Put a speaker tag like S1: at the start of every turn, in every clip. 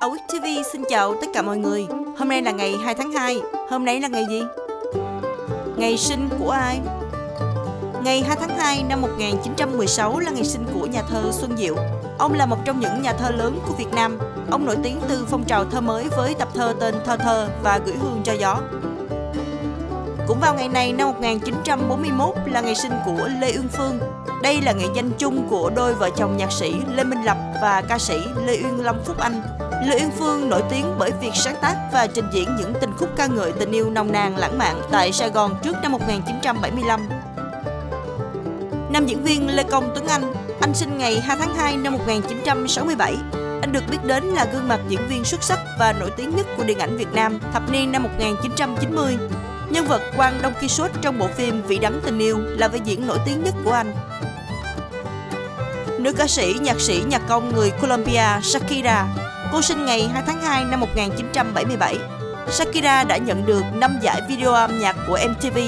S1: Awit TV xin chào tất cả mọi người. Hôm nay là ngày 2 tháng 2. Hôm nay là ngày gì? Ngày sinh của ai? Ngày 2 tháng 2 năm 1916 là ngày sinh của nhà thơ Xuân Diệu. Ông là một trong những nhà thơ lớn của Việt Nam. Ông nổi tiếng từ phong trào thơ mới với tập thơ tên Thơ Thơ và Gửi Hương cho gió. Cũng vào ngày này năm 1941 là ngày sinh của Lê Uyên Phương. Đây là nghệ danh chung của đôi vợ chồng nhạc sĩ Lê Minh Lập và ca sĩ Lê Uyên Lâm Phúc Anh. Lê Uyên Phương nổi tiếng bởi việc sáng tác và trình diễn những tình khúc ca ngợi tình yêu nồng nàn lãng mạn tại Sài Gòn trước năm 1975. Nam diễn viên Lê Công Tuấn Anh, anh sinh ngày 2 tháng 2 năm 1967. Anh được biết đến là gương mặt diễn viên xuất sắc và nổi tiếng nhất của điện ảnh Việt Nam thập niên năm 1990. Nhân vật Quang Đông Quixote trong bộ phim Vị đắng tình yêu là vai diễn nổi tiếng nhất của anh. Nữ ca sĩ, nhạc sĩ, nhạc công người Colombia Shakira Cô sinh ngày 2 tháng 2 năm 1977. Shakira đã nhận được 5 giải video âm nhạc của MTV,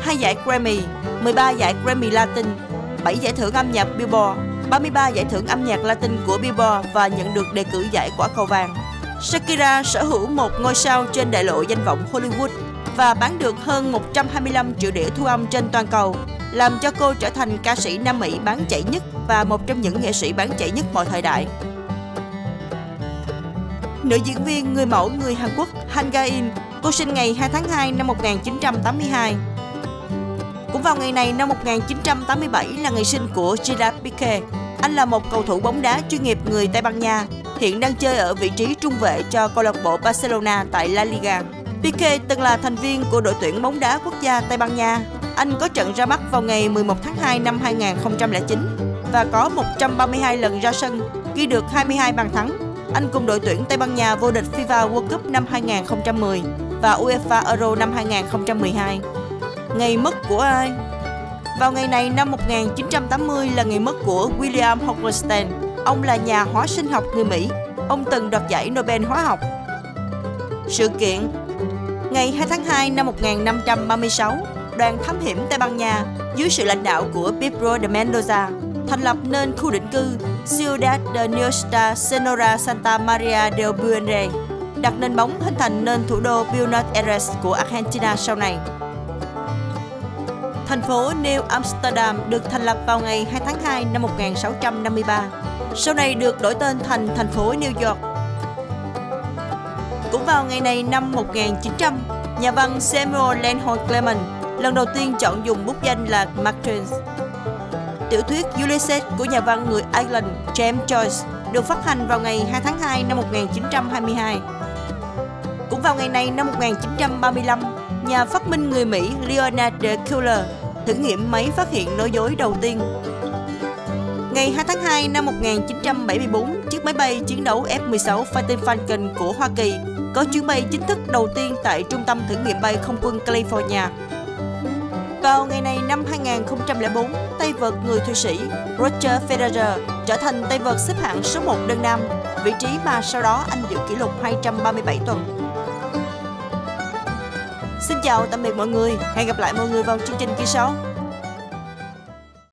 S1: 2 giải Grammy, 13 giải Grammy Latin, 7 giải thưởng âm nhạc Billboard, 33 giải thưởng âm nhạc Latin của Billboard và nhận được đề cử giải quả cầu vàng. Shakira sở hữu một ngôi sao trên đại lộ danh vọng Hollywood và bán được hơn 125 triệu đĩa thu âm trên toàn cầu, làm cho cô trở thành ca sĩ Nam Mỹ bán chạy nhất và một trong những nghệ sĩ bán chạy nhất mọi thời đại. Nữ diễn viên người mẫu người Hàn Quốc Han Ga-in, cô sinh ngày 2 tháng 2 năm 1982. Cũng vào ngày này năm 1987 là ngày sinh của Gerard Piqué. Anh là một cầu thủ bóng đá chuyên nghiệp người Tây Ban Nha, hiện đang chơi ở vị trí trung vệ cho câu lạc bộ Barcelona tại La Liga. Piqué từng là thành viên của đội tuyển bóng đá quốc gia Tây Ban Nha. Anh có trận ra mắt vào ngày 11 tháng 2 năm 2009 và có 132 lần ra sân, ghi được 22 bàn thắng anh cùng đội tuyển Tây Ban Nha vô địch FIFA World Cup năm 2010 và UEFA Euro năm 2012. Ngày mất của ai? Vào ngày này năm 1980 là ngày mất của William Hocklerstein. Ông là nhà hóa sinh học người Mỹ. Ông từng đoạt giải Nobel hóa học. Sự kiện Ngày 2 tháng 2 năm 1536, đoàn thám hiểm Tây Ban Nha dưới sự lãnh đạo của Pedro de Mendoza thành lập nên khu định cư Ciudad de Nuestra Senora Santa Maria del Buendre, đặt nền móng hình thành nên thủ đô Buenos Aires của Argentina sau này. Thành phố New Amsterdam được thành lập vào ngày 2 tháng 2 năm 1653, sau này được đổi tên thành thành phố New York. Cũng vào ngày này năm 1900, nhà văn Samuel Lenhold Clement lần đầu tiên chọn dùng bút danh là Mark Twain Tiểu thuyết Ulysses của nhà văn người Ireland James Joyce được phát hành vào ngày 2 tháng 2 năm 1922. Cũng vào ngày này năm 1935, nhà phát minh người Mỹ Leonard Keeler thử nghiệm máy phát hiện nói dối đầu tiên. Ngày 2 tháng 2 năm 1974, chiếc máy bay chiến đấu F-16 Fighting Falcon của Hoa Kỳ có chuyến bay chính thức đầu tiên tại Trung tâm thử nghiệm bay không quân California. Vào ngày này năm 2004, tay vợt người Thụy Sĩ Roger Federer trở thành tay vợt xếp hạng số 1 đơn nam, vị trí mà sau đó anh giữ kỷ lục 237 tuần. Xin chào tạm biệt mọi người, hẹn gặp lại mọi người vào chương trình kỳ sau.